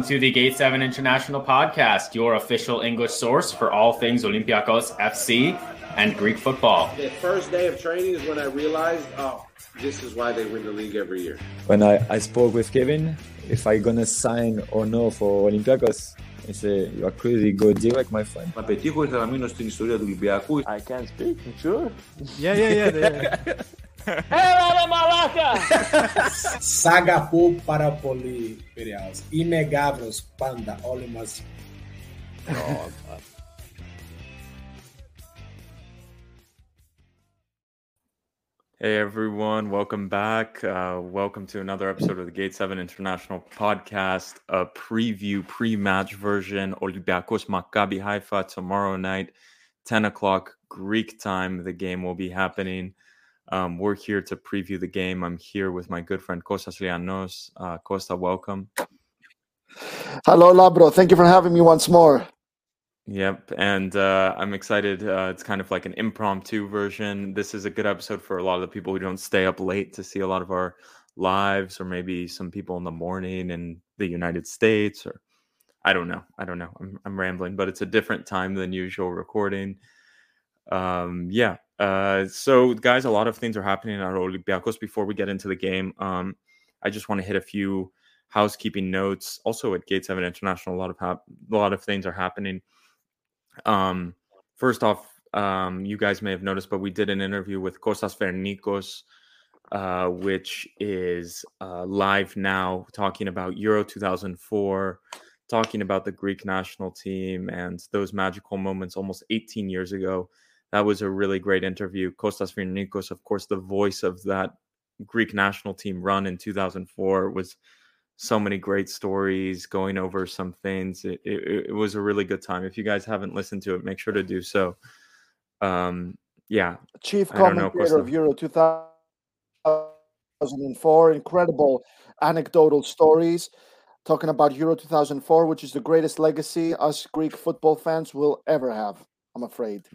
welcome to the Gate 7 International Podcast, your official English source for all things Olympiacos FC and Greek football. The first day of training is when I realized, oh, this is why they win the league every year. When I, I spoke with Kevin, if I gonna sign or no for Olympiacos, he said, you are crazy, go direct, my friend. Να πετύχω ήθελα να μείνω στην ιστορία του Ολυμπιακού. I can speak, sure. Yeah, yeah, yeah. Έλα Para panda, Hey everyone, welcome back. Uh, welcome to another episode of the Gate 7 International Podcast, a preview, pre match version. Olympiakos, Maccabi Haifa tomorrow night, 10 o'clock Greek time. The game will be happening. Um, we're here to preview the game. I'm here with my good friend Kostas Lianos. Uh, Costa, welcome. Hello, Labro. Thank you for having me once more. Yep, and uh, I'm excited. Uh, it's kind of like an impromptu version. This is a good episode for a lot of the people who don't stay up late to see a lot of our lives, or maybe some people in the morning in the United States, or I don't know. I don't know. I'm, I'm rambling, but it's a different time than usual recording. Um, yeah. Uh, so, guys, a lot of things are happening at Olympiacos. Before we get into the game, um, I just want to hit a few housekeeping notes. Also, at Gate Seven International, a lot of hap- a lot of things are happening. Um, first off, um, you guys may have noticed, but we did an interview with Kostas Vernikos, uh, which is uh, live now, talking about Euro 2004, talking about the Greek national team and those magical moments almost 18 years ago. That was a really great interview. Kostas Vernikos, of course, the voice of that Greek national team run in 2004 was so many great stories going over some things. It, it, it, was a really good time. If you guys haven't listened to it make sure to do so. Um yeah chief commentator of euro 2004 incredible anecdotal stories talking about euro 2004 which is the greatest legacy us greek football fans will ever have i'm afraid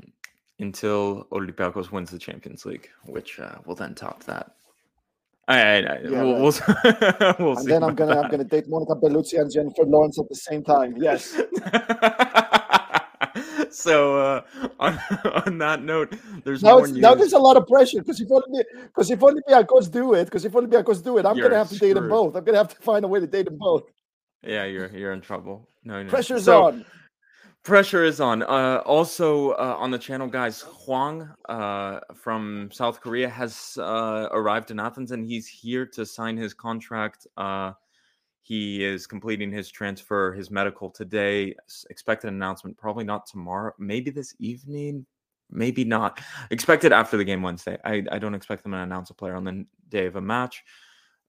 until olympiacos wins the champions league which uh, will then top that I, I, I Yeah, we'll, we'll, we'll and see then i'm gonna i'm gonna date monica bellucci and jennifer lawrence at the same time yes so uh, on, on that note, there's now, now there's a lot of pressure because if only because if only Olympiacos do it, because if only Olympiacos do it, I'm You're gonna have to date them both. I'm gonna have to find a way to date them both. yeah, you're you're in trouble. No, no. Pressure's So, on. Pressure is on. Uh, also uh, on the channel, guys, Huang uh, from South Korea has uh, arrived in Athens, and he's here to sign his contract. Uh, he is completing his transfer, his medical today. Expected announcement probably not tomorrow, maybe this evening, maybe not. Expected after the game Wednesday. I, I don't expect them to announce a player on the day of a match.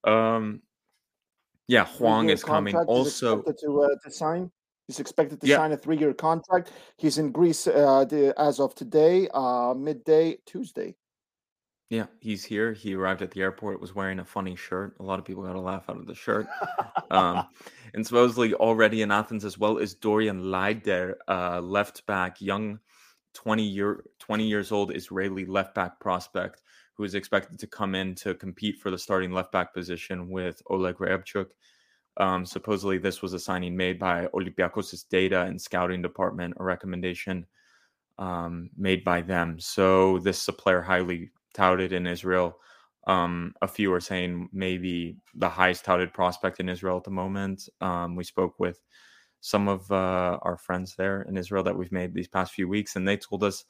Um, yeah, Huang is coming. Also, to uh, to sign. He's expected to Yeah. sign a three-year contract. He's in Greece uh, the, as of today, uh, midday Tuesday. Yeah, he's here. He arrived at the airport, was wearing a funny shirt. A lot of people got a laugh out of the shirt. um, and supposedly already in Athens as well is Dorian Leidner, uh, left back, young 20 year 20 years old Israeli left back prospect who is expected to come in to compete for the starting left back position with Oleg Reabciuk. Um, supposedly this was a signing made by Olympiakos' data and scouting department, a recommendation um, made by them. So this is a player highly touted in Israel. Um, a few are saying maybe the highest touted prospect in Israel at the moment. Um, we spoke with some of uh, our friends there in Israel that we've made these past few weeks, and they told us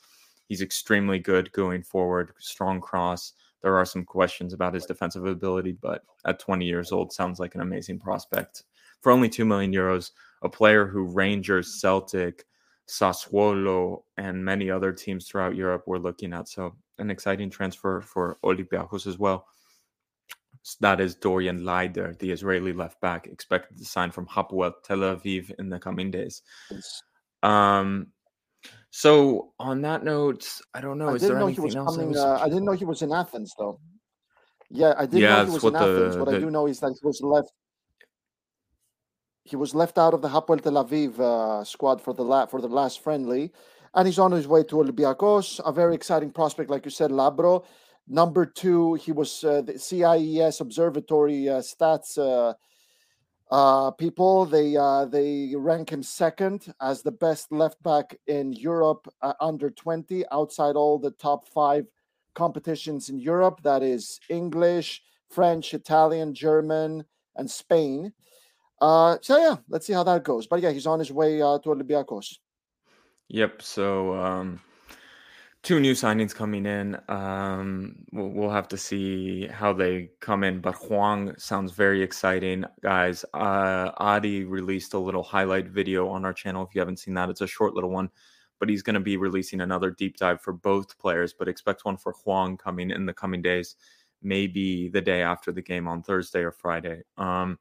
he's extremely good going forward, strong cross. There are some questions about his defensive ability, but at 20 years old, sounds like an amazing prospect. For only 2 million euros, a player who Rangers, Celtic, Sassuolo, and many other teams throughout Europe were looking at. So, an exciting transfer for Olympiacos as well. That is Dorian Leidner, the Israeli left back, expected to sign from Hapoel Tel Aviv in the coming days. Um, so on that note, I don't know. I Is didn't there know he anything was else? Coming. was- Uh, I didn't know he was in Athens though. Yeah, I didn't Yeah, know he was in what Athens. the- I do know is that he was left. He was left out of the Hapoel Tel Aviv uh, squad for the la- for the last friendly, and he's on his way to Olympiacos. A very exciting prospect, like you said, Labro. Number two, he was uh, the CIES Observatory uh, stats uh, people. They uh, they rank him second as the best left back in Europe uh, under 20, outside all the top five competitions in Europe. That is English, French, Italian, German, and Spain. Uh, so yeah, let's see how that goes. But yeah, he's on his way uh, to Olympiacos. Yep. So um, two new signings coming in. Um, we'll, we'll, have to see how they come in. But Huang sounds very exciting, guys. Uh, Adi released a little highlight video on our channel. If you haven't seen that, it's a short little one. But he's going to be releasing another deep dive for both players. But expect one for Huang coming in the coming days, maybe the day after the game on Thursday or Friday. Um,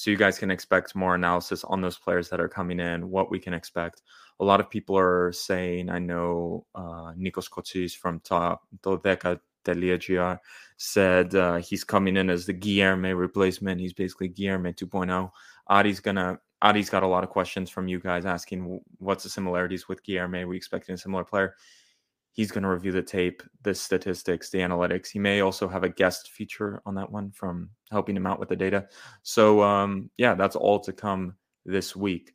so you guys can expect more analysis on those players that are coming in, what we can expect. A lot of people are saying, I know uh, Nikos Kotsis from Todeka Telia said uh, he's coming in as the Guilherme replacement. He's basically Guilherme 2.0. Adi's gonna Adi's got a lot of questions from you guys asking what's the similarities with Guilherme. We expecting a similar player he's going to review the tape, the statistics, the analytics. He may also have a guest feature on that one from helping him out with the data. So, um, yeah, that's all to come this week.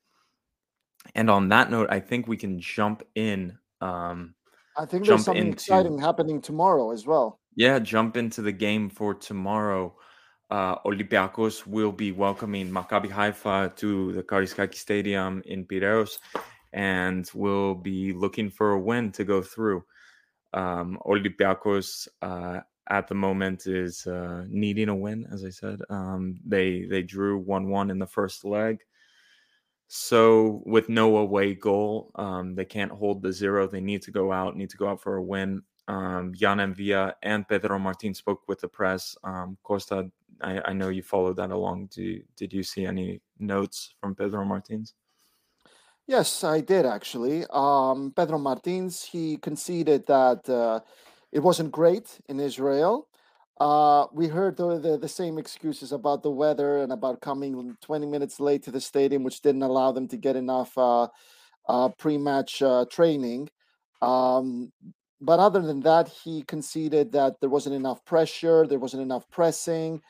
And on that note, I think we can jump in. Um, I think there's something into, exciting happening tomorrow as well. Yeah, jump into the game for tomorrow. Uh, Olympiacos will be welcoming Maccabi Haifa to the Karaiskaki Stadium in Piraeus and will be looking for a win to go through. Um, Olympiacos uh, at the moment is uh, needing a win, as I said. Um, they they drew one one in the first leg, so with no away goal, um, they can't hold the zero. They need to go out, need to go out for a win. Um, Yann M'Vila and Pedro Martin spoke with the press. Um, Costa, I, I know you followed that along. Do, did you see any notes from Pedro Martins? Yes, I did actually. Um, Pedro Martins, he conceded that uh, it wasn't great in Israel. Uh, we heard the, the, the same excuses about the weather and about coming 20 minutes late to the stadium, which didn't allow them to get enough uh, uh, pre-match uh, training. Um, but other than that, he conceded that there wasn't enough pressure, there wasn't enough pressing,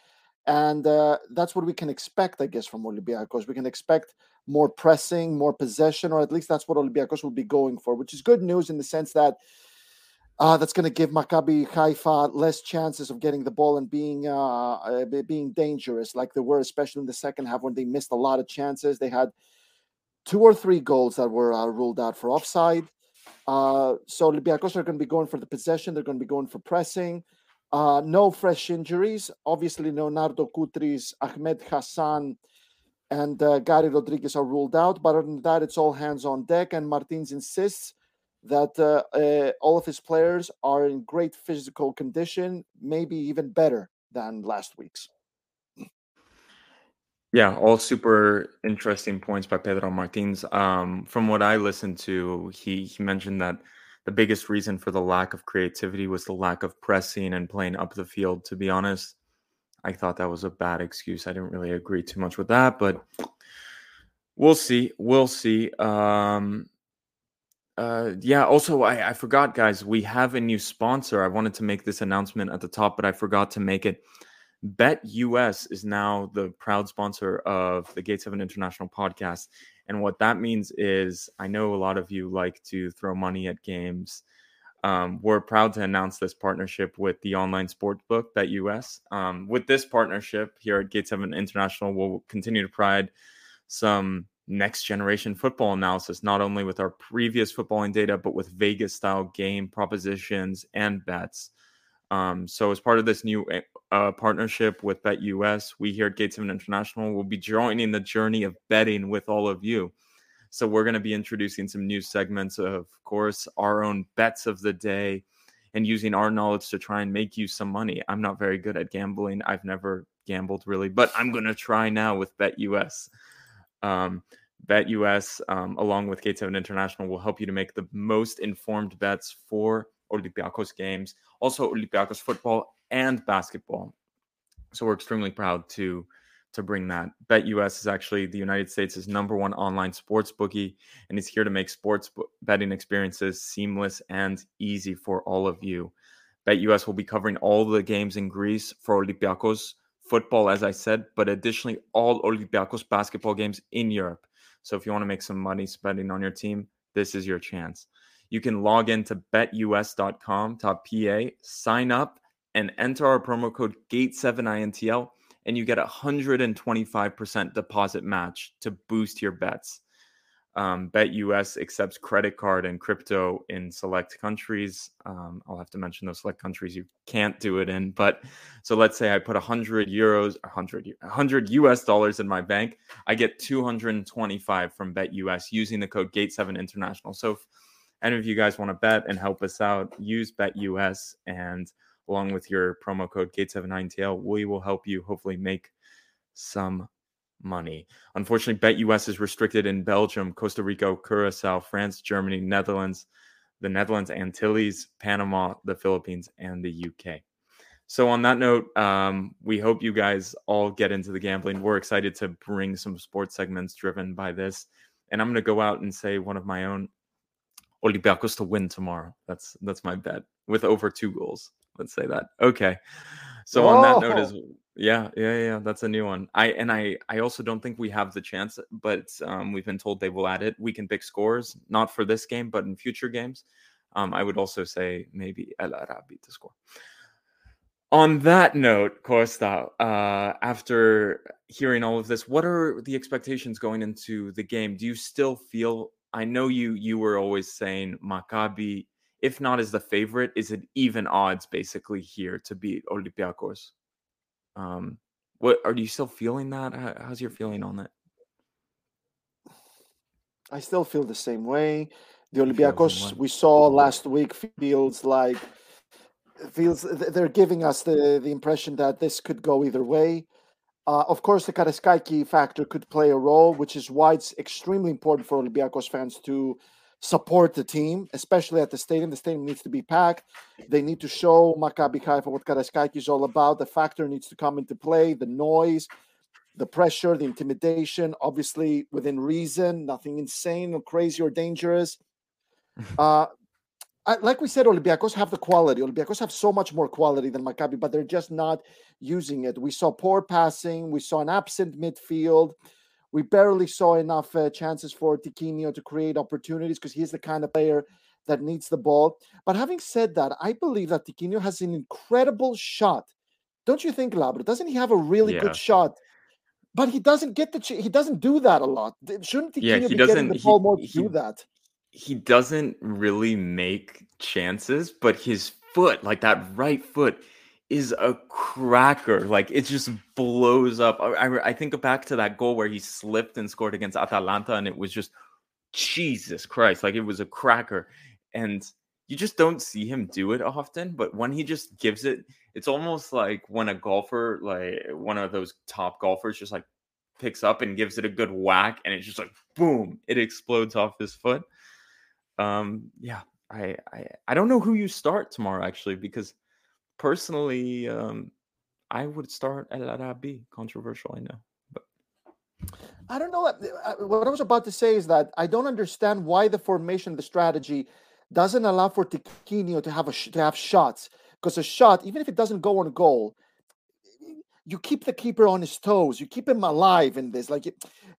and uh, that's what we can expect, I guess, from Olympiacos. We can expect more pressing, more possession, or at least that's what Olympiacos will be going for, which is good news in the sense that uh, that's going to give Maccabi Haifa less chances of getting the ball and being uh, being dangerous, like they were, especially in the second half when they missed a lot of chances. They had two or three goals that were uh, ruled out for offside. Uh, so Olympiacos are going to be going for the possession. They're going to be going for pressing. Uh, no fresh injuries. Obviously, Leonardo Koutris, Ahmed Hassan, and uh, Gary Rodriguez are ruled out. But other than that, it's all hands on deck. And Martins insists that uh, uh, all of his players are in great physical condition, maybe even better than last week's. Yeah, all super interesting points by Pedro Martins. Um, from what I listened to, he he mentioned that the biggest reason for the lack of creativity was the lack of pressing and playing up the field. To be honest, I thought that was a bad excuse. I didn't really agree too much with that, but we'll see. We'll see. Um, uh, yeah. Also, I, I forgot, guys. We have a new sponsor. I wanted to make this announcement at the top, but I forgot to make it. Bet US is now the proud sponsor of the Gate 7 International Podcast, and what that means is, I know a lot of you like to throw money at games um, we're proud to announce this partnership with the online sportsbook BetUS. Um, with this partnership here at Gate 7 International, we'll continue to provide some next generation football analysis, not only with our previous footballing data, but with Vegas style game propositions and bets. Um, so, as part of this new eh, uh, partnership with BetUS, we here at Gate 7 International will be joining the journey of betting with all of you. So we're going to be introducing some new segments, of course, our own bets of the day and using our knowledge to try and make you some money. I'm not very good at gambling. I've never gambled really, but I'm going to try now with BetUS. Um, BetUS, um, along with Gate 7 International, will help you to make the most informed bets for Olympiacos games, also Olympiacos football and basketball. So we're extremely proud to to bring that. BetUS is actually the United States' number one online sports bookie, and it's here to make sports betting experiences seamless and easy for all of you. BetUS will be covering all the games in Greece for Olympiacos football, as I said, but additionally all Olympiacos basketball games in Europe. So if you want to make some money spending on your team, this is your chance. You can log in into betus.com.pa, sign up, and enter our promo code GATE7INTL, and you get a 125% deposit match to boost your bets. Um, BetUS accepts credit card and crypto in select countries. Um, I'll have to mention those select countries you can't do it in. But so let's say I put 100 euros, 100, 100 US dollars in my bank, I get 225 from BetUS using the code Gate7 International. So if any of you guys want to bet and help us out, use BetUS and along with your promo code GATE7INTL, we will help you hopefully make some money. Unfortunately, BetUS is restricted in Belgium, Costa Rica, Curacao, France, Germany, Netherlands, the Netherlands, Antilles, Panama, the Philippines, and the UK. So, on that note, um, we hope you guys all get into the gambling. We're excited to bring some sports segments driven by this. And I'm going to go out and say one of my own Olympiacos to win tomorrow. That's that's my bet with over two goals. Let's say that. Okay. So on that note, is yeah, yeah, yeah, that's a new one. I and I I also don't think we have the chance, but um, we've been told they will add it. We can pick scores, not for this game, but in future games. Um, I would also say maybe El Arabi to score. On that note, Costa, uh, after hearing all of this, what are the expectations going into the game? Do you still feel? I know you you were always saying Maccabi, if not as the favorite, is it even odds basically here to beat Olympiacos? Um, what are you still feeling that? How, how's your feeling on that? I still feel the same way. The Olympiacos we saw last week feels like feels they're giving us the the impression that this could go either way. Uh, of course, the Karaiskaki factor could play a role, which is why it's extremely important for Olympiacos fans to support the team, especially at the stadium. The stadium needs to be packed. They need to show Maccabi Haifa what Karaiskaki is all about. The factor needs to come into play. The noise, the pressure, the intimidation, obviously within reason, nothing insane or crazy or dangerous. Uh, I, like we said, Olympiacos have the quality. Olympiacos have so much more quality than Maccabi, but they're just not using it. We saw poor passing. We saw an absent midfield. We barely saw enough uh, chances for Tiquinho to create opportunities because he's the kind of player that needs the ball. But having said that, I believe that Tiquinho has an incredible shot. Don't you think, Labro? Doesn't he have a really yeah. good shot? But he doesn't get the ch- he doesn't do that a lot. Shouldn't Tiquinho yeah, he be doesn't, getting the ball he, more to he, do that? He doesn't really make chances, but his foot, like that right foot, is a cracker. Like it just blows up. I, I, think back to that goal where he slipped and scored against Atalanta, and it was just Jesus Christ, like it was a cracker. And you just don't see him do it often, but when he just gives it, it's almost like when a golfer, like one of those top golfers, just like picks up and gives it a good whack, and it's just like boom, it explodes off his foot. Um, yeah, I I, I don't know who you start tomorrow actually because personally, um, I would start El Arabi. Controversial, I know, but I don't know. Uh, what I was about to say is that I don't understand why the formation, the strategy, doesn't allow for Tiquinho to have a to have shots. Because a shot, even if it doesn't go on goal, you keep the keeper on his toes. You keep him alive in this. Like you,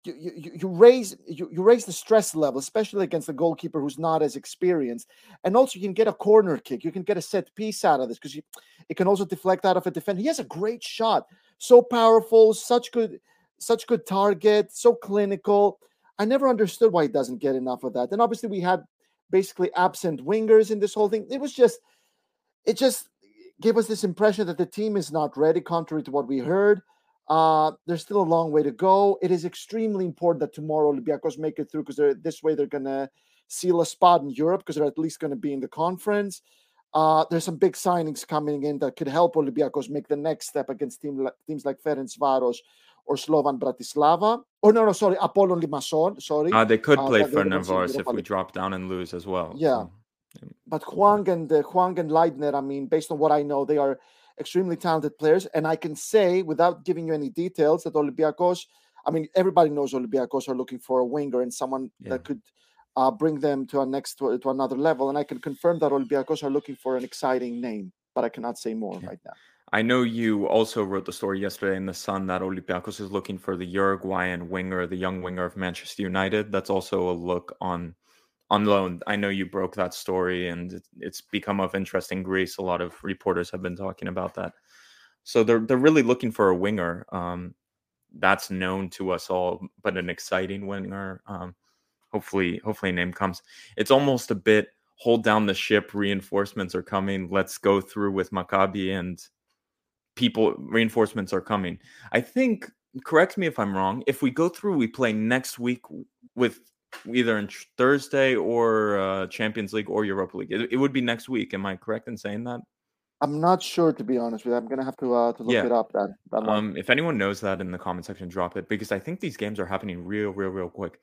you, you, you raise you, you raise the stress level, especially against the goalkeeper who's not as experienced. And also, you can get a corner kick. You can get a set piece out of this because it can also deflect out of a defender. He has a great shot, so powerful, such good, such good target, so clinical. I never understood why he doesn't get enough of that. And obviously, we had basically absent wingers in this whole thing. It was just, it just gave us this impression that the team is not ready, contrary to what we heard. Uh, there's still a long way to go. It is extremely important that tomorrow Olympiacos make it through because this way they're going to seal a spot in Europe because they're at least going to be in the conference. Uh, there's some big signings coming in that could help Olympiacos make the next step against team, teams like Ferencvaros or Slovan Bratislava. Oh no, no, sorry, Apollon Limassol. Sorry, uh, they could uh, play uh, Ferencvaros if we drop down and lose as well. Yeah, so. But Huang and uh, Hwang and Leidner, I mean, based on what I know, they are extremely talented players. And I can say, without giving you any details, that Olympiacos, I mean, everybody knows Olympiacos are looking for a winger and someone yeah. that could uh, bring them to a next to, to, another level. And I can confirm that Olympiacos are looking for an exciting name, but I cannot say more right now. I know you also wrote the story yesterday in the Sun that Olympiacos is looking for the Uruguayan winger, the young winger of Manchester United. That's also a look on on loan. I know you broke that story, and it's become of interest in Greece. A lot of reporters have been talking about that. So they're they're really looking for a winger. Um, that's known to us all, but an exciting winger. Um, hopefully, hopefully, a name comes. It's almost a bit hold down the ship. Reinforcements are coming. Let's go through with Maccabi and people. Reinforcements are coming. I think. Correct me if I'm wrong. If we go through, we play next week with either in Thursday or uh, Champions League or Europa League. It, it, would be next week. Am I correct in saying that? I'm not sure to be honest with you. I'm gonna have to uh, to look Yeah. it up. That that one. Um, if anyone knows that in the comment section, drop it because I think these games are happening real, real, real quick.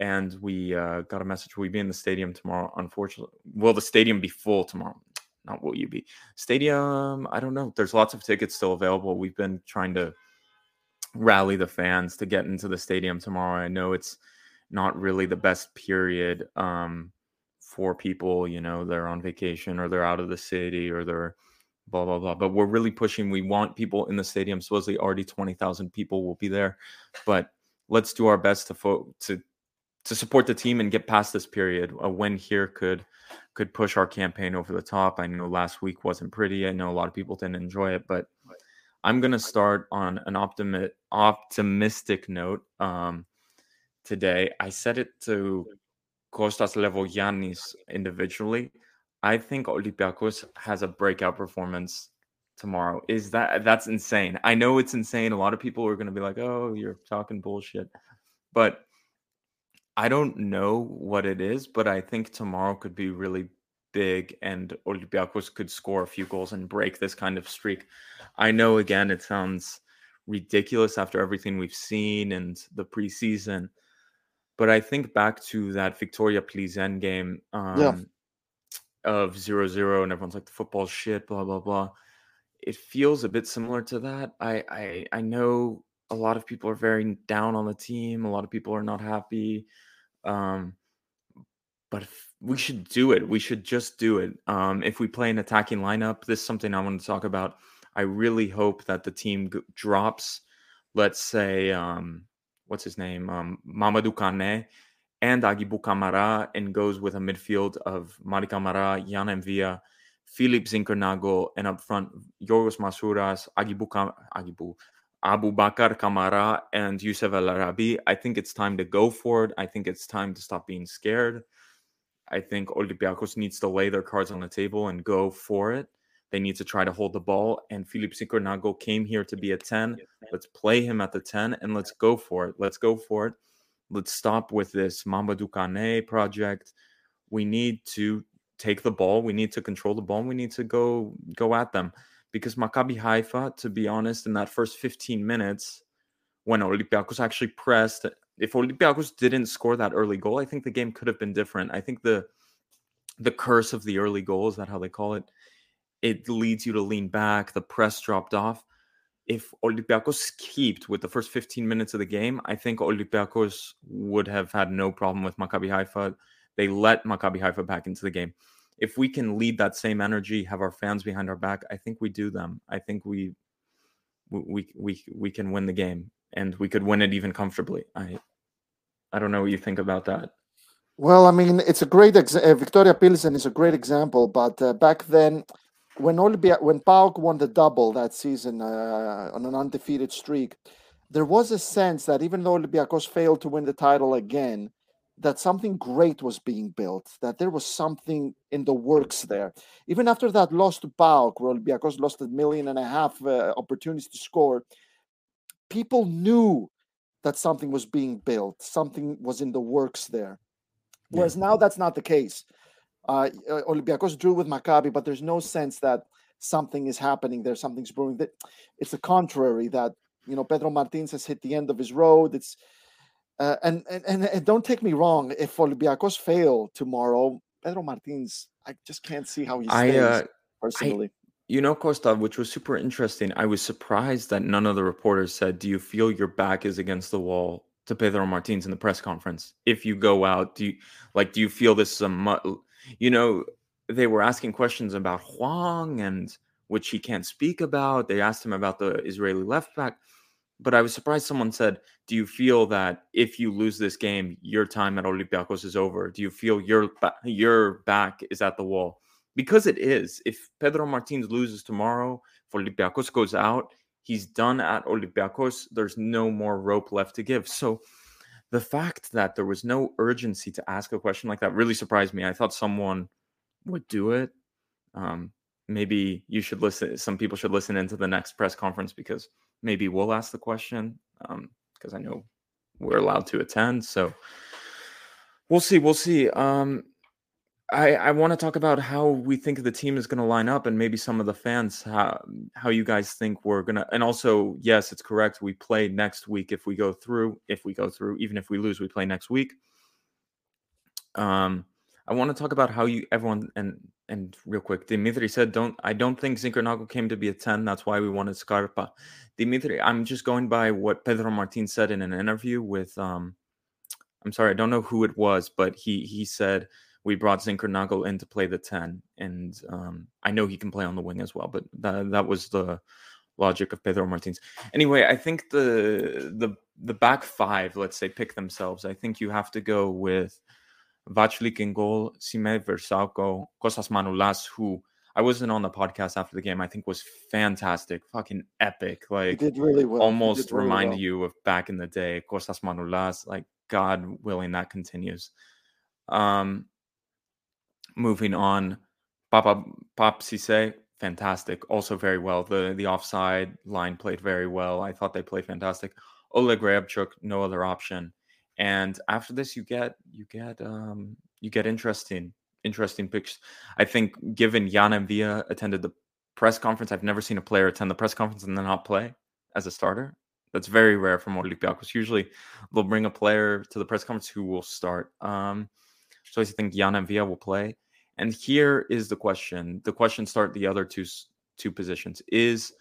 And we uh, got a message. Will you be in the stadium tomorrow? Unfortunately, will the stadium be full tomorrow? Not will you be stadium? I don't know. There's lots of tickets still available. We've been trying to rally the fans to get into the stadium tomorrow. I know it's not really the best period um, for people. You know, they're on vacation or they're out of the city or they're blah blah blah. But we're really pushing. We want people in the stadium. Supposedly, already twenty thousand people will be there, but let's do our best to fo- to to support the team and get past this period. A win here could could push our campaign over the top. I know last week wasn't pretty. I know a lot of people didn't enjoy it, but I'm gonna start on an optimi- optimistic note. Um, today, I said it to Kostas Levogiannis individually. I think Olympiacos has a breakout performance tomorrow. Is that that's insane? I know it's insane. A lot of people are going to be like, "Oh, you're talking bullshit," but I don't know what it is. But I think tomorrow could be really big, and Olympiacos could score a few goals and break this kind of streak. I know again, it sounds ridiculous after everything we've seen and the preseason, but I think back to that Victoria Plizen game. Um, Yeah. of zero zero and everyone's like the football shit blah blah blah. It feels a bit similar to that. I i i know a lot of people are very down on the team. A lot of people are not happy. Um but we should do it. We should just do it. Um if we play an attacking lineup this is something i want to talk about. I really hope that the team g- drops let's say um what's his name um mamadou kane and Aguibou Camara and goes with a midfield of Mari Kamara, Yann M'Vila, Philip Zinckernagel, and up front, Yorgos Masouras, Aguibou, Kam- Aboubakar Kamara, and Youssef El Arabi. I think it's time to go for it. I think it's time to stop being scared. I think Olympiacos needs to lay their cards on the table and go for it. They need to try to hold the ball. And Philip Zinckernagel came here to be a 10. Let's play him at the 10 and let's go for it. Let's go for it let's stop with this Mamba Kane project. We need to take the ball. We need to control the ball. We need to go go at them because Maccabi Haifa, to be honest, in that first 15 minutes, when Olympiacos actually pressed, if Olympiacos didn't score that early goal, I think the game could have been different. I think the the curse of the early goal is that how they call it. It leads you to lean back. The press dropped off if Olympiacos kept with the first 15 minutes of the game, I think Olympiacos would have had no problem with Maccabi Haifa. They let Maccabi Haifa back into the game. If we can lead that same energy, have our fans behind our back, I think we do them. I think we we we we, can win the game and we could win it even comfortably. I I don't know what you think about that. Well, I mean, it's a great ex- uh, Victoria Pilsen is a great example, but uh, back then, when Olympia, when PAOK won the double that season uh, on an undefeated streak, there was a sense that even though Olympiacos failed to win the title again, that something great was being built, that there was something in the works there. Even after that loss to PAOK, where Olympiacos lost a million and a half uh, opportunities to score, people knew that something was being built, something was in the works there. Whereas now that's not the case. Uh, uh, Olympiacos drew with Maccabi, but there's no sense that something is happening there, something's brewing. It's the contrary. That you know, Pedro Martins has hit the end of his road. It's uh, and, and and and don't take me wrong. If Olympiacos fail tomorrow, Pedro Martins, I just can't see how he I, stays uh, personally. You know, Costa, which was super interesting. I was surprised that none of the reporters said, "Do you feel your back is against the wall?" To Pedro Martins in the press conference. If you go out, do you like? Do you feel this is a mu- You know, they were asking questions about Huang and which he can't speak about. They asked him about the Israeli left back, but I was surprised someone said, "Do you feel that if you lose this game, your time at Olympiacos is over? Do you feel your ba- your back is at the wall?" Because it is. If Pedro Martins loses tomorrow, if Olympiacos goes out, he's done at Olympiacos. There's no more rope left to give. So the fact that there was no urgency to ask a question like that really surprised me. I thought someone would do it. Um, maybe you should listen. Some people should listen into the next press conference because maybe we'll ask the question because um, I know we're allowed to attend. So we'll see. We'll see. Um, I, I want to talk about how we think the team is going to line up and maybe some of the fans how how you guys think we're going to and also yes it's correct we play next week if we go through if we go through even if we lose we play next week. Um I want to talk about how you everyone and and real quick Dimitri said don't I don't think Zinchenko came to be a 10 that's why we wanted Scarpa. Dimitri I'm just going by what Pedro Martin said in an interview with um I'm sorry I don't know who it was but he he said we brought Zinchenko in to play the 10. And um, I know he can play on the wing as well, but that, that was the logic of Pedro Martins. Anyway, I think the the the back five, let's say, pick themselves. I think you have to go with Vaclik in goal, Sime Vrsaljko, Kostas Manolas, who I wasn't on the podcast after the game. I think was fantastic, fucking epic. Like did really well. Almost really remind well. you of back in the day. Kostas Manolas, like God willing, that continues. Um, moving on, Papa Pop Cisse, fantastic, also very well. The the offside line played very well. I thought they played fantastic. Oleg Reabciuk, no other option. And after this, you get you get um you get interesting interesting picks. I think given Yann M'Vila attended the press conference, I've never seen a player attend the press conference and then not play as a starter. That's very rare from Olympiacos. Usually, they'll bring a player to the press conference who will start. Um, so I think Yann M'Vila will play. And here is the question. The question start the other two two positions. Is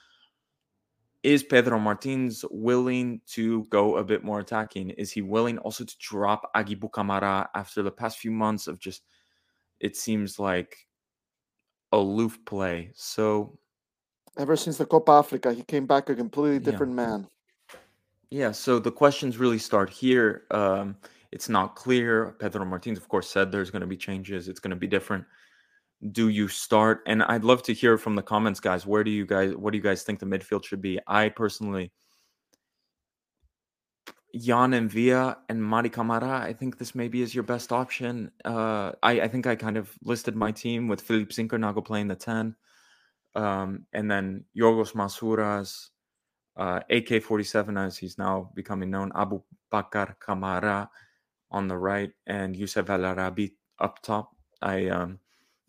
is Pedro Martins willing to go a bit more attacking? Is he willing also to drop Aguibou Camara after the past few months of just it seems like aloof play? So Ever since the Copa Africa, he came back a completely Yeah. different man. Yeah, so the questions really start here. Um, it's not clear. Pedro Martins, of course, said there's going to be changes. It's going to be different. Do you start? And I'd love to hear from the comments, guys. Where do you guys? What do you guys think the midfield should be? I personally, Jan and Via and Mari Camara. I think this maybe is your best option. Uh, I, I think I kind of listed my team with Philip Zinckernagel playing the ten, um, and then Yorgos Masouras, uh, AK-47 as he's now becoming known, Abu Bakar Kamara on the right, and Youssef El Arabi up top. I um,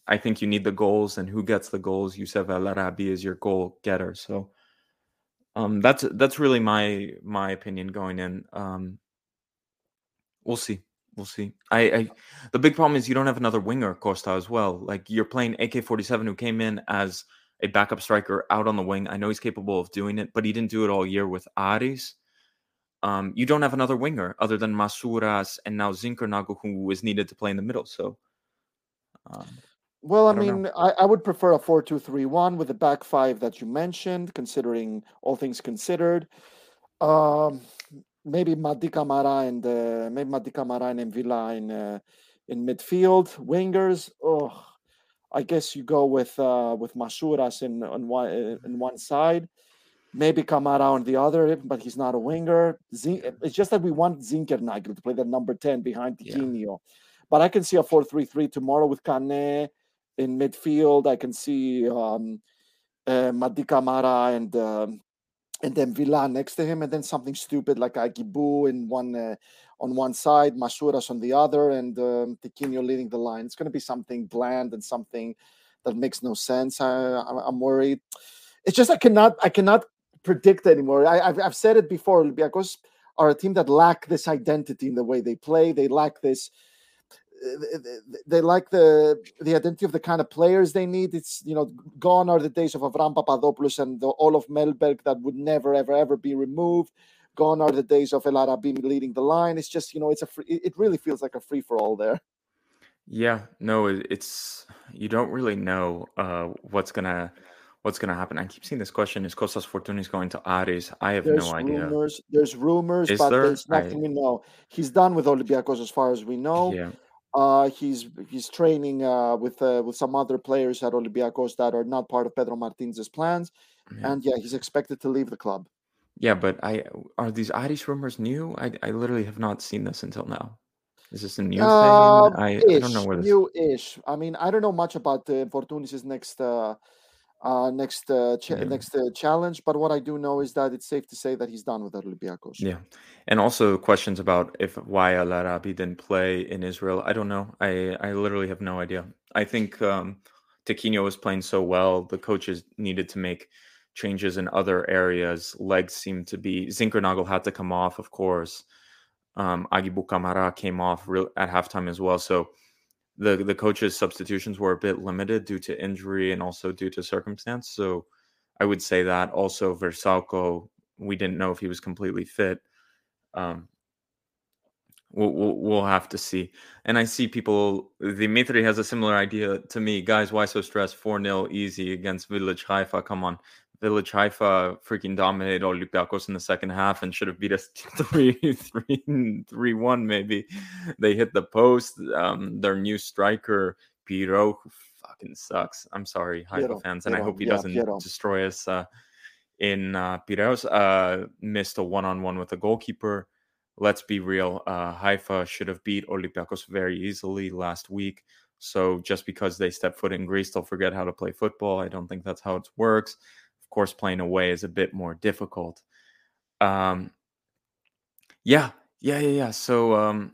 I think you need the goals, and who gets the goals? Youssef El Arabi is your goal getter. So um, that's that's really my my opinion going in. Um, we'll see. We'll see. I, I the big problem is you don't have another winger, Costa, as well. Like you're playing AK-47, who came in as a backup striker out on the wing. I know he's capable of doing it, but he didn't do it all year with Aris. Um, you don't have another winger other than Masouras and now Zinckernagel, who is needed to play in the middle. So, um, Well, I, I mean, I, I would prefer a 4 2 3 1 with the back five that you mentioned, considering all things considered. Um, maybe Madi Camara and uh, maybe Madi Camara and M'Vila in, uh, in midfield. Wingers, oh, I guess you go with uh, with Masuras in, on, one, uh, in one side. Maybe Camara on the other, but he's not a winger. Zin- it's just that we want Zinckernagel to play that number 10 behind Yeah. Tiquinho. But I can see a 4 3 3 tomorrow with Kane in midfield. I can see um, uh, Madi Camara and um, and then Villa next to him, and then something stupid like Aguibou in one uh, on one side, Masouras on the other, and um, Tiquinho leading the line. It's going to be something bland and something that makes no sense. I, I'm worried. It's just I cannot I cannot predict anymore. I, I've I've said it before. Olympiacos are a team that lack this identity in the way they play. They lack this they like the the identity of the kind of players they need. It's you know gone are the days of Avram Papadopoulos and the, Olof Mellberg that would never ever ever be removed. Gone are the days of El Arabi leading the line. It's just you know it's a free, it really feels like a free for all there. yeah, no, it's you don't really know uh, what's gonna what's going to happen. I keep seeing this question: Is Costas Fortounis going to Aris? I have There's no idea. rumors. There's rumors, Is but there? there's nothing I- we know. He's done with Olympiacos as far as we know. Yeah, Uh, he's he's training uh, with uh, with some other players at Olympiacos that are not part of Pedro Martinez's plans, yeah. and yeah, he's expected to leave the club. Yeah, but I are these Aris rumors new? I I literally have not seen this until now. Is this a new Uh, thing? I, I don't know ish, where this. new-ish. I mean, I don't know much about uh, Fortounis' next uh, uh, next uh, cha- Yeah. next uh, challenge, but what I do know is that it's safe to say that he's done with Olympiacos. Yeah, and also questions about if why El Arabi didn't play in Israel. I don't know. I I literally have no idea. I think um, Tiquinho was playing so well. The coaches needed to make changes in other areas. Legs seemed to be Zinckernagel had to come off, of course. Um, Aguibou Camara came off real, at halftime as well. So the the coaches' substitutions were a bit limited due to injury and also due to circumstance. So I would say that also Vrsaljko, we didn't know if he was completely fit. Um, we'll, we'll we'll have to see. And I see people. Dimitri has a similar idea to me, guys. Why so stressed? Four 0 easy against Village Haifa. Come on, Village Haifa freaking dominated Olympiacos in the second half and should have beat us three three three one maybe. They hit the post. Um, their new striker Pierrot who fucking sucks. I'm sorry, Haifa Pierrot, fans, and I hope he yeah, doesn't Pierrot. destroy us. Uh, in uh, Piraeus, uh, missed a one-on-one with the goalkeeper. Let's be real. Uh, Haifa should have beat Olympiacos very easily last week. So just because they step foot in Greece, they'll forget how to play football. I don't think that's how it works. Course, playing away is a bit more difficult. Um, yeah, yeah, yeah, yeah. So um,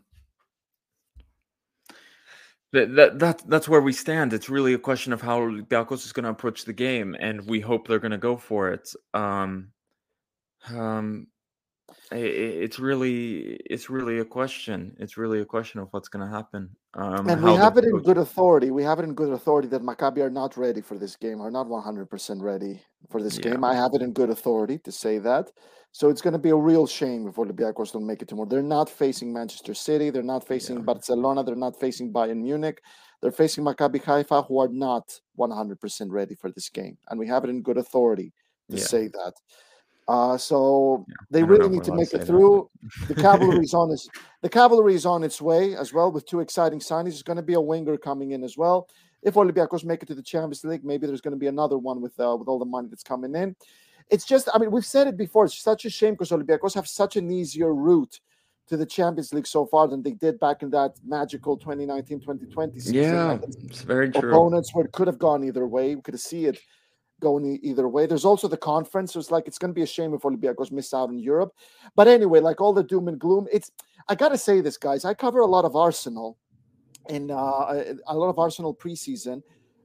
that, that that that's where we stand. It's really a question of how Olympiacos is going to approach the game, and we hope they're going to go for it. Um, um, it's really it's really a question. It's really a question of what's going to happen. Um, And we have it in good authority. We have it in good authority that Maccabi are not ready for this game, are not 100% ready for this Yeah. game. I have it in good authority to say that. So it's going to be a real shame if Olympiacos don't make it tomorrow. They're not facing Manchester City. They're not facing Yeah. Barcelona. They're not facing Bayern Munich. They're facing Maccabi Haifa, who are not 100% ready for this game. And we have it in good authority to Yeah. say that. Uh, so they don't know really need to make it through. The cavalry is on its the cavalry is on its way as well with two exciting signings. There's going to be a winger coming in as well. If Olympiacos make it to the Champions League, maybe there's going to be another one with uh, with all the money that's coming in. It's just, I mean, we've said it before. It's such a shame because Olympiacos have such an easier route to the Champions League so far than they did back in that magical 2019-2020 season. Yeah, it's very true. opponents where it could have gone either way. We could see it going either way. There's also the conference. So it's like it's going to be a shame if Olympiacos miss out in Europe. But anyway, like all the doom and gloom, it's I got to say this, guys. I cover a lot of Arsenal and uh, a a lot of Arsenal preseason,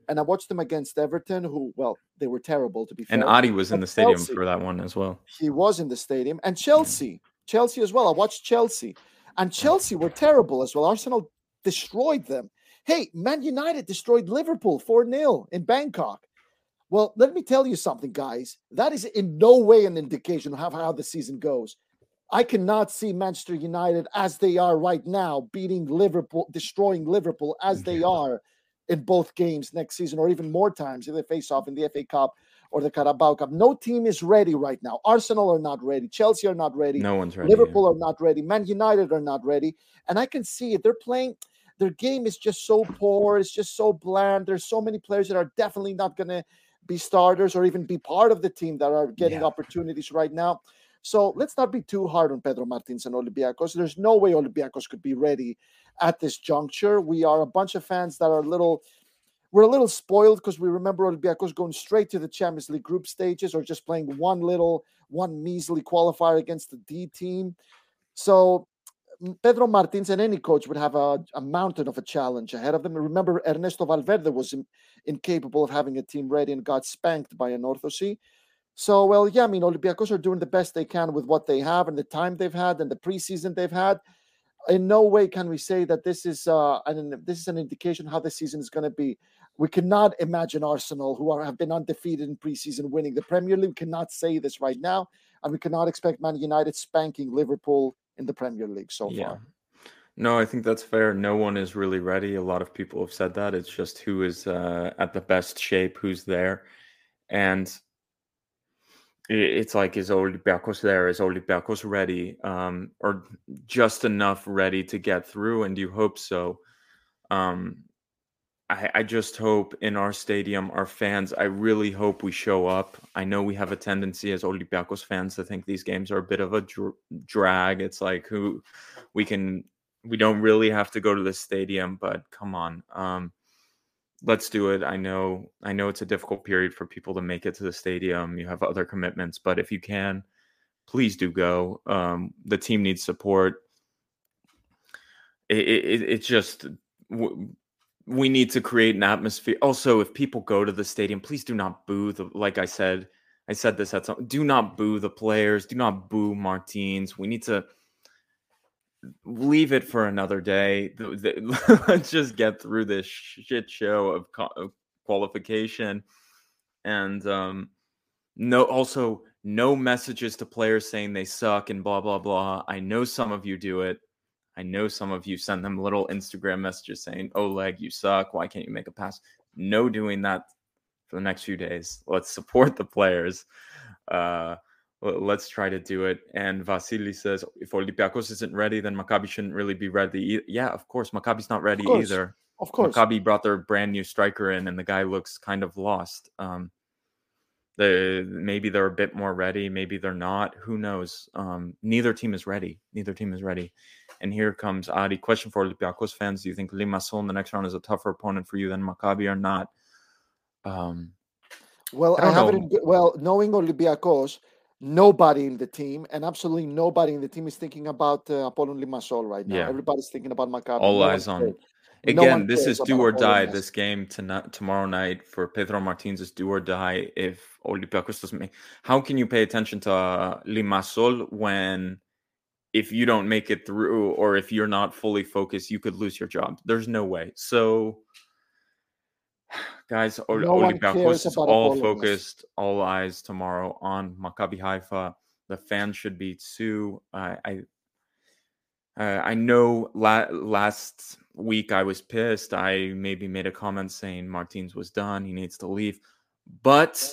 and I watched them against Everton, who well they were terrible to be fair. And Adi was in the stadium Chelsea- for that one as well. he was in the stadium and Chelsea, Chelsea as well. I watched Chelsea, and Chelsea were terrible as well. Arsenal destroyed them. Hey, Man United destroyed Liverpool 4 0 in Bangkok. Well, let me tell you something, guys. That is in no way an indication of how, the season goes. I cannot see Manchester United as they are right now beating Liverpool, destroying Liverpool as they are in both games next season, or even more times if they face off in the FA Cup or the Carabao Cup. No team is ready right now. Arsenal are not ready. Chelsea are not ready. No one's ready. yeah. Liverpool are not ready. Man United are not ready. And I can see it. They're playing, their game is just so poor. It's just so bland. There's so many players that are definitely not going to be starters or even be part of the team that are getting Yeah. opportunities right now. So let's not be too hard on Pedro Martins and Olympiacos. There's no way Olympiacos could be ready at this juncture. We are a bunch of fans that are a little we're a little spoiled because we remember Olympiacos going straight to the Champions League group stages or just playing one little, one measly qualifier against the D team. So Pedro Martins and any coach would have a, a mountain of a challenge ahead of them. Remember, Ernesto Valverde was in- incapable of having a team ready and got spanked by Anorthosis. So, well, yeah, I mean, Olympiacos are doing the best they can with what they have and the time they've had and the preseason they've had. In no way can we say that this is uh, an, this is an indication how the season is going to be. We cannot imagine Arsenal, who are, have been undefeated in preseason, winning the Premier League. We cannot say this right now, and we cannot expect Man United spanking Liverpool in the Premier League so yeah. far. No, I think that's fair. No one is really ready. A lot of people have said that. It's just who is uh, at the best shape, who's there. and it's like is Olympiacos there? Is Olympiacos ready, um, or just enough ready to get through? And you hope so. Um, I, I just hope in our stadium, our fans, I really hope we show up. I know we have a tendency as Olympiacos fans to think these games are a bit of a dr- drag. It's like who we can, we don't really have to go to the stadium, but come on. Um, let's do it. I know, I know it's a difficult period for people to make it to the stadium. You have other commitments, but if you can, please do go. Um, the team needs support. It, it, it- it's just, we need to create an atmosphere. Also, if people go to the stadium, please do not boo the. Like I said, I said this at some. Do not boo the players. Do not boo Martins. We need to leave it for another day. The- the- Let's just get through this shit show of, of qualification, and um, no. Also, no messages to players saying they suck and blah blah blah. I know some of you do it. I know some of you send them little Instagram messages saying, Oleg, you suck. Why can't you make a pass? No doing that for the next few days. Let's support the players. Uh, let's try to do it. And Vasily says, if Olympiacos isn't ready, then Maccabi shouldn't really be ready. Yeah, of course. Maccabi's not ready course. either. Of course. Maccabi brought their brand new striker in, and the guy looks kind of lost. Um, the maybe they're a bit more ready, maybe they're not. Who knows? Um, neither team is ready. Neither team is ready. And here comes Adi. Question for Olympiacos fans: Do you think Limassol in the next round is a tougher opponent for you than Maccabi or not? Um, Well, I I, don't it know. in, well, knowing Olympiacos, nobody in the team, and absolutely nobody in the team is thinking about uh, Apollon Limassol right now. Yeah. Everybody's thinking about Maccabi. all eyes on. Cares. No Again, this is do or die. This game tonight, tomorrow night for Pedro Martins is do or die. If Olympiacos doesn't make, how can you pay attention to uh, Limassol when, if you don't make it through, or if you're not fully focused, you could lose your job. There's no way. So, guys, No Olympiacos is all focused, all eyes tomorrow on Maccabi Haifa. The fans should be too. I, I uh, I know la- last week I was pissed. I maybe made a comment saying Martins was done. He needs to leave. But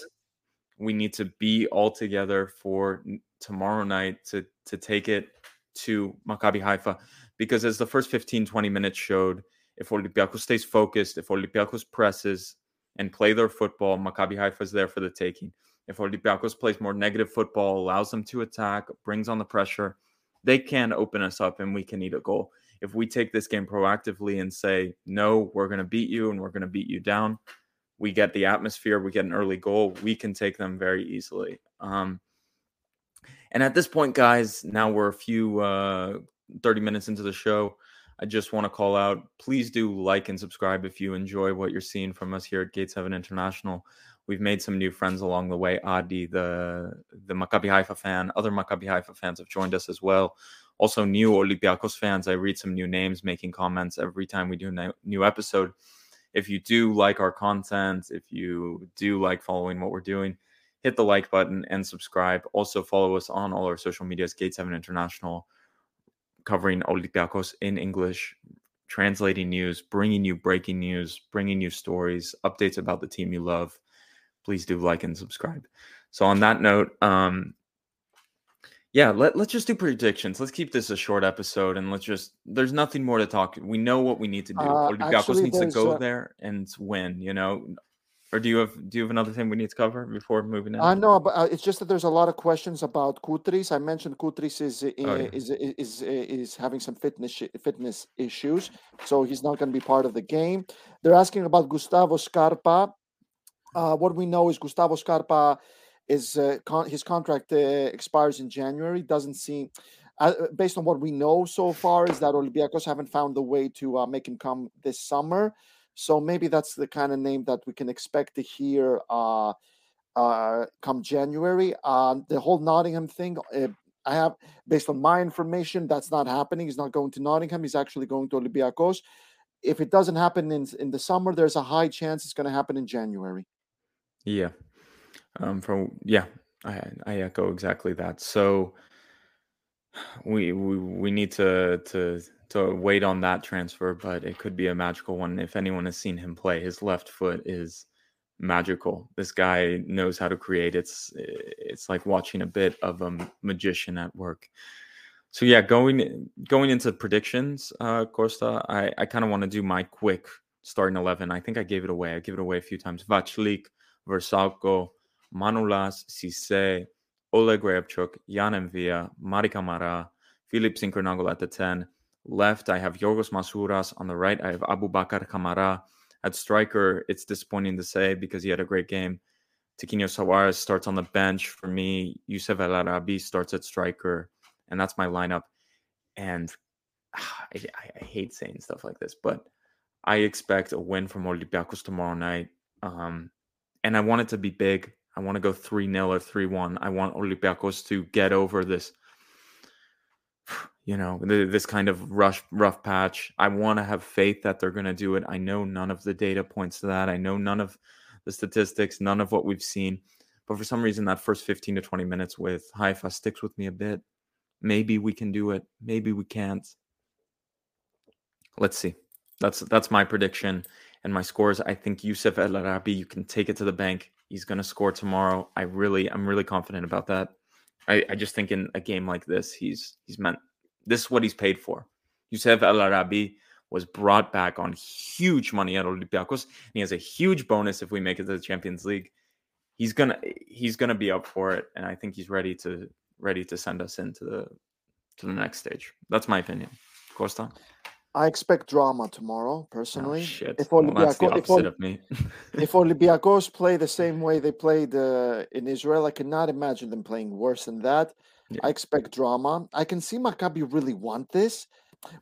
we need to be all together for tomorrow night to, to take it to Maccabi Haifa. Because as the first 15, 20 minutes showed, if Olympiacos stays focused, if Olympiacos presses and play their football, Maccabi Haifa is there for the taking. If Olympiacos plays more negative football, allows them to attack, brings on the pressure, they can open us up and we can eat a goal. If we take this game proactively and say, no, we're going to beat you and we're going to beat you down, we get the atmosphere, we get an early goal, we can take them very easily. Um, and at this point, guys, now we're a few uh, 30 minutes into the show. I just want to call out please do like and subscribe if you enjoy what you're seeing from us here at Gates 7 International. We've made some new friends along the way. Adi, the the Maccabi Haifa fan, other Maccabi Haifa fans have joined us as well. Also, new Olympiacos fans. I read some new names making comments every time we do a new- episode. If you do like our content, if you do like following what we're doing, hit the like button and subscribe. Also, follow us on all our social medias, Gate 7 International, covering Olympiacos in English, translating news, bringing you breaking news, bringing you stories, updates about the team you love. Please do like and subscribe. So, on that note, um, yeah, let, let's just do predictions. Let's keep this a short episode and let's just, there's nothing more to talk. We know what we need to do. Uh, actually, needs to go uh, there and win, you know? Or do you have do you have another thing we need to cover before moving on? I know, but uh, it's just that there's a lot of questions about Koutris. I mentioned Koutris is uh, Oh, yeah. is, is is is having some fitness fitness issues, so he's not going to be part of the game. They're asking about Gustavo Scarpa. Uh, what we know is Gustavo Scarpa is uh, con- his contract uh, expires in January. Doesn't seem, uh, uh, based on what we know so far, is that Olympiacos haven't found the way to uh, make him come this summer. So maybe that's the kind of name that we can expect to hear uh, come January. Uh, the whole Nottingham thing, uh, I have, based on my information, that's not happening. He's not going to Nottingham. He's actually going to Olympiacos. If it doesn't happen in in the summer, there's a high chance it's going to happen in January. Yeah. Um from yeah, I I echo exactly that. So we we we need to to to wait on that transfer, but it could be a magical one. If anyone has seen him play, his left foot is magical. This guy knows how to create. It's it's like watching a bit of a magician at work. So yeah, going going into predictions, uh, Costa, I, I kind of want to do my quick starting eleven. I think I gave it away. I give it away a few times. Vaclik, Vrsaljko, Manolas, Cisse, Oleg Reabciuk, Yann M'Vila, Mady Camara, Philip Zinckernagel at the 10. Left, I have Yorgos Masouras. On the right, I have Aboubakar Kamara. At striker, it's disappointing to say because he had a great game. Tiquinho Suarez starts on the bench. For me, Youssef El Arabi starts at striker, and that's my lineup. And I, I, hate saying stuff like this, but I expect a win from Olympiacos tomorrow night. Um, and I want it to be big. I want to go 3 0 or 3 1. I want Olympiacos to get over this you know this kind of rush rough patch. I want to have faith that they're going to do it. I know none of the data points to that. I know none of the statistics none of what we've seen. But for some reason that first 15 to 20 minutes with haifa sticks with me a bit. Maybe we can do it. Maybe we can't. Let's see. That's that's my prediction and my scores. I think youssef el arabi you can take it to the bank he's going to score tomorrow i really i'm really confident about that I, I just think in a game like this he's he's meant this is what he's paid for. Youssef El Arabi was brought back on huge money at Olympiacos, and he has a huge bonus if we make it to the Champions League. He's gonna he's gonna be up for it, and I think he's ready to ready to send us into the to the next stage. That's my opinion. Costa. I expect drama tomorrow, personally. Oh, shit. If well, that's the Olympiacos, if, of me. if Olympiacos play the same way they played uh, in Israel, I cannot imagine them playing worse than that. Yeah. I expect drama. I can see Maccabi really want this,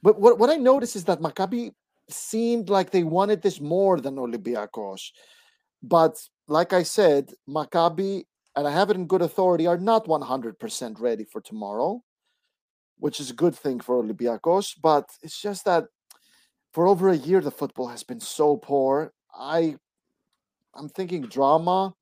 but what what I noticed is that Maccabi seemed like they wanted this more than Olympiacos. But like I said, Maccabi, and I have it in good authority, are not 100% ready for tomorrow, which is a good thing for Olympiacos. But it's just that for over a year, the football has been so poor. I, I'm thinking drama.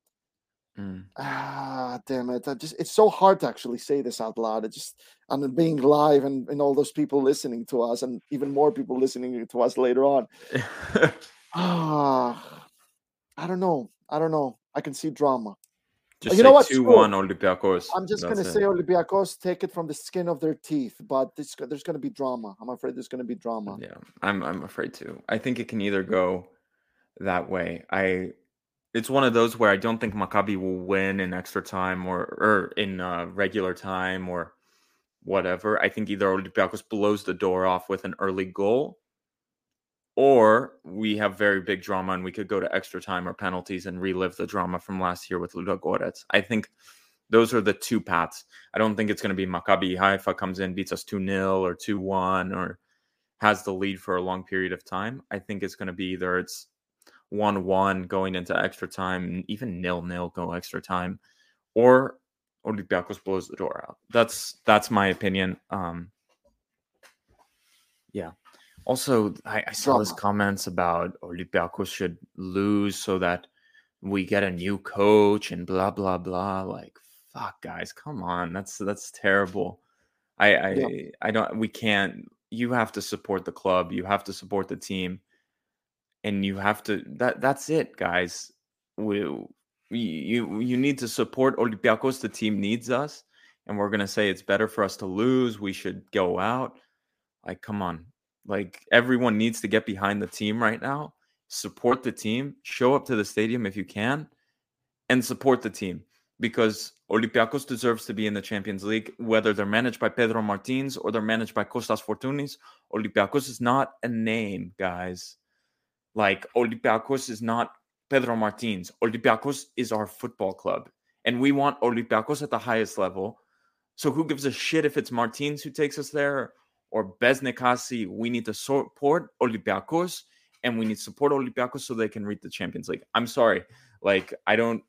Mm. Ah, damn it! I just it's so hard to actually say this out loud. It just and being live and, and all those people listening to us, and even more people listening to us later on. Ah, I don't know. I don't know. I can see drama. Just You know what? two one Olympiacos. I'm just gonna it. say Olympiacos take it from the skin of their teeth, but this, there's gonna be drama. I'm afraid there's gonna be drama. Yeah, I'm I'm afraid to. I think it can either go that way. I it's one of those where I don't think Maccabi will win in extra time or or in uh, regular time or whatever. I think either Olympiacos blows the door off with an early goal, or we have very big drama and we could go to extra time or penalties and relive the drama from last year with Ludogorets. I think those are the two paths. I don't think it's going to be Maccabi Haifa comes in, beats us 2 0 or 2 1 or has the lead for a long period of time. I think it's going to be either it's 1 1 going into extra time, and even nil nil go extra time, or Olympiacos blows the door out. That's that's my opinion. Um, yeah. Also, I, I saw this Drama. comments about Olympiacos should lose so that we get a new coach and blah blah blah. Like, fuck, guys, come on. That's that's terrible. I I, Yeah. I don't. We can't. You have to support the club. You have to support the team, and you have to. That that's it, guys. We you you need to support Olympiacos. The team needs us, and we're gonna say it's better for us to lose. We should go out. Like, come on. Like everyone needs to get behind the team right now. Support the team. Show up to the stadium if you can, and support the team because Olympiacos deserves to be in the Champions League, whether they're managed by Pedro Martins or they're managed by Kostas Fortounis. Olympiacos is not a name, guys. Like Olympiacos is not Pedro Martins. Olympiacos is our football club, and we want Olympiacos at the highest level. So who gives a shit if it's Martins who takes us there or Beznikasi? We need to support Olympiacos, and we need to support Olympiacos so they can reach the Champions League. I'm sorry, like I don't.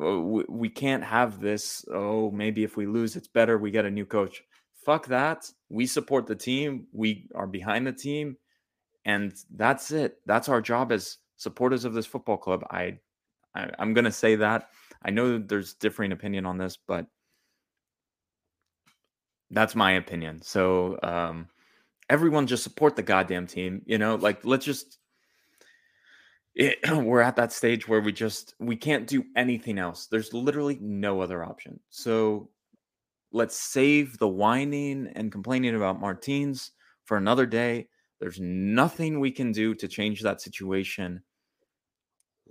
uh, We, we can't have this. Oh, maybe if we lose, it's better. We get a new coach. Fuck that. We support the team. We are behind the team, and that's it. That's our job as supporters of this football club. I, I I'm gonna say that. I know that there's differing opinion on this, but that's my opinion. So um, everyone just support the goddamn team. You know, like let's just it, we're at that stage where we just we can't do anything else. There's literally no other option. So let's save the whining and complaining about Martins for another day. There's nothing we can do to change that situation.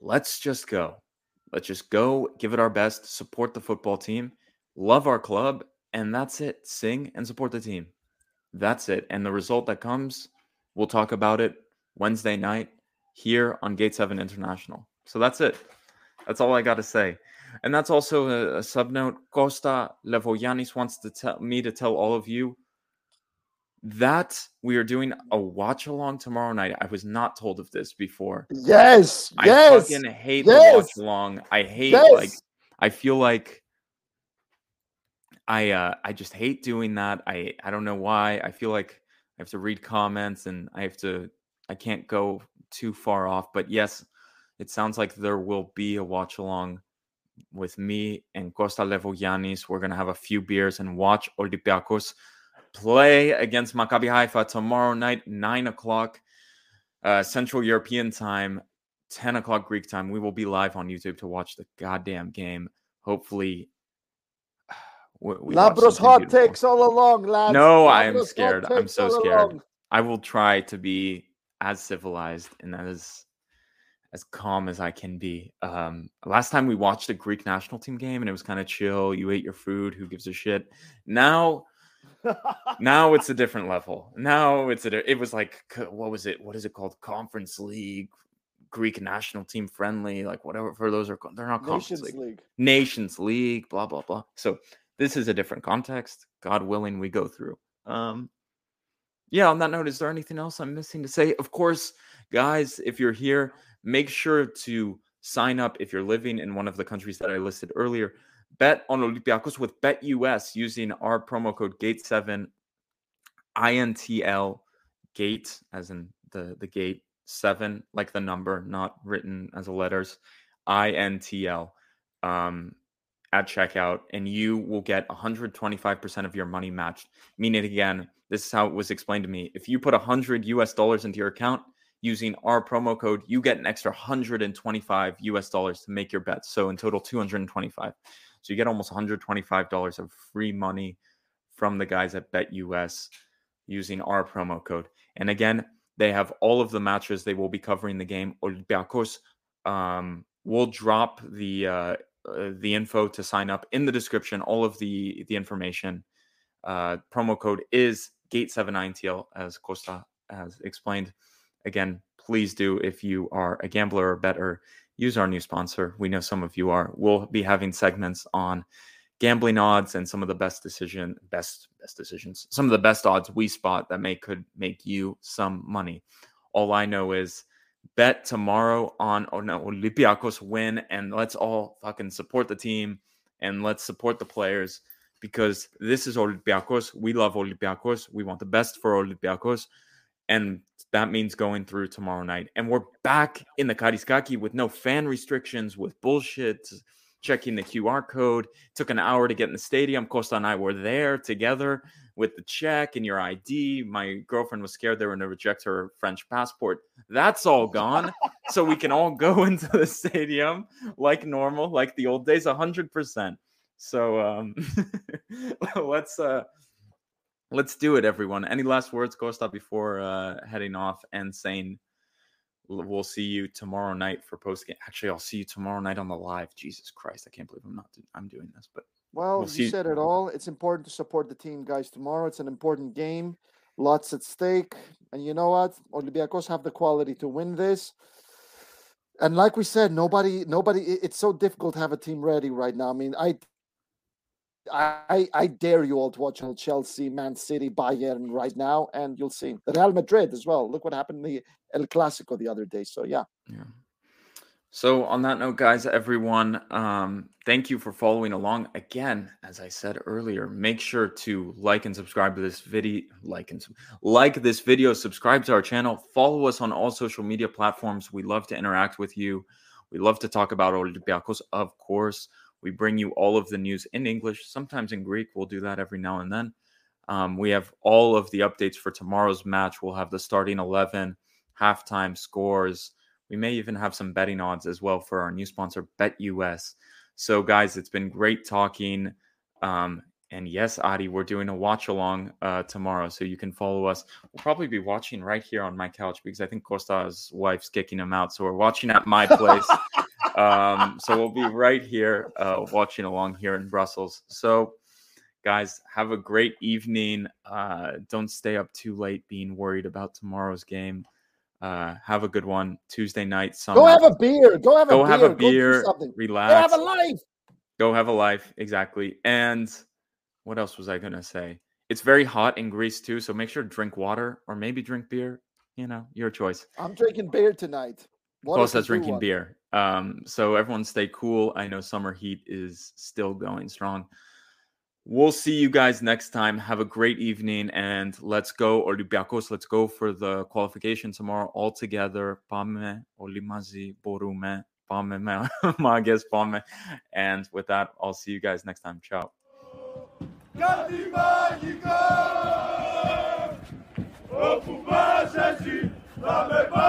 Let's just go. Let's just go, give it our best, support the football team, love our club, and that's it. Sing and support the team. That's it. And the result that comes, we'll talk about it Wednesday night here on Gate 7 International. So that's it. That's all I got to say. And that's also a, a sub note. Costa Levoyanis wants to tell me to tell all of you that we are doing a watch along tomorrow night. I was not told of this before. Yes, yes, I yes, fucking hate yes, the watch along. I hate yes. like I feel like I uh I just hate doing that. I I don't know why. I feel like I have to read comments and I have to I can't go too far off. But yes, it sounds like there will be a watch along with me and Costa Levoyanis. We're gonna have a few beers and watch Olympiacos play against Maccabi Haifa tomorrow night, nine o'clock uh, Central European time, ten o'clock Greek time. We will be live on YouTube to watch the goddamn game. Hopefully, we, Labros hot beautiful. takes all along, lads. No, I am scared. I'm so scared. along. I will try to be as civilized and as as calm as I can be. Um, last time we watched a Greek national team game and it was kind of chill. You ate your food. Who gives a shit? Now, now it's a different level. Now it's a. It was like what was it? What is it called? Conference League, Greek national team friendly, like whatever. For those are they're not Conference Nations League. League. Nations League, blah blah blah. So this is a different context. God willing, we go through. Um, yeah. On that note, is there anything else I'm missing to say? Of course, guys, if you're here, make sure to sign up if you're living in one of the countries that I listed earlier. Bet on Olympiacos with BetUS using our promo code Gate7 INTL Gate, as in the the gate seven, like the number, not written as a letters. INTL um, at checkout, and you will get 125% of your money matched. Meaning, again, this is how it was explained to me. If you put 100 US dollars into your account using our promo code, you get an extra 125 US dollars to make your bets. So in total, 225. So you get almost 125 dollars of free money from the guys at BetUS using our promo code. And again, they have all of the matches. They will be covering the game. Olympiacos um, will drop the uh, uh, the info to sign up in the description. All of the the information. Uh, promo code is GATE7INTL, as Costa has explained. Again, please do if you are a gambler or better, use our new sponsor. We know some of you are. We'll be having segments on gambling odds and some of the best decision best best decisions some of the best odds we spot that may could make you some money all i know is bet tomorrow on oh no, olympiacos win and let's all fucking support the team and let's support the players because this is olympiacos we love olympiacos we want the best for olympiacos and that means going through tomorrow night and we're back in the Karaiskaki with no fan restrictions with bullshit checking the QR code. Took an hour to get in the stadium. Costa and I were there together with the check and your ID. My girlfriend was scared they were going to reject her French passport. That's all gone. so we can all go into the stadium like normal, like the old days, 100%. So um, let's uh, let's do it, everyone. Any last words, Costa, before uh, heading off and saying we'll see you tomorrow night for post game. Actually, I'll see you tomorrow night on the live. Jesus Christ, I can't believe I'm not. I'm doing this, but Well, We'll you see. said it all. It's important to support the team, guys. Tomorrow, it's an important game. Lots at stake. And you know what? Olympiacos have the quality to win this. And like we said, nobody, nobody. It's so difficult to have a team ready right now. I mean, I, I, I dare you all to watch Chelsea, Man City, Bayern right now, and you'll see Real Madrid as well. Look what happened in the El Clasico the other day. So yeah, Yeah. So on that note, guys, everyone, um, thank you for following along. Again, as I said earlier, make sure to like and subscribe to this video. Like and like this video, subscribe to our channel, follow us on all social media platforms. We love to interact with you. We love to talk about Olympiacos, of course. We bring you all of the news in English, sometimes in Greek. We'll do that every now and then. Um, we have all of the updates for tomorrow's match. We'll have the starting 11, halftime scores, We may even have some betting odds as well for our new sponsor, BetUS. So, guys, it's been great talking. Um, and yes, Adi, we're doing a watch along uh, tomorrow, so you can follow us. We'll probably be watching right here on my couch because I think Costa's wife's kicking him out, so we're watching at my place. um, so we'll be right here uh, watching along here in Brussels. So, guys, have a great evening. Uh, don't stay up too late being worried about tomorrow's game. Uh, have a good one Tuesday night. Summer. Go have a beer. Go have Go a have beer. a beer. Go something. Relax. Go have a life. Go have a life. Exactly. And what else was I gonna say? It's very hot in Greece too, so make sure to drink water or maybe drink beer. You know, your choice. I'm drinking beer tonight. What if Costa's drinking one? beer. Um, so everyone stay cool. I know summer heat is still going strong. We'll see you guys next time. Have a great evening and let's go, Olympiacos. Let's go for the qualification tomorrow all together. Pame, olimazi, borume, pame, Πάμε pame. And with that, I'll see you guys next time. Ciao. Κάτι μαγικό, όπου πας εσύ, θα με πας.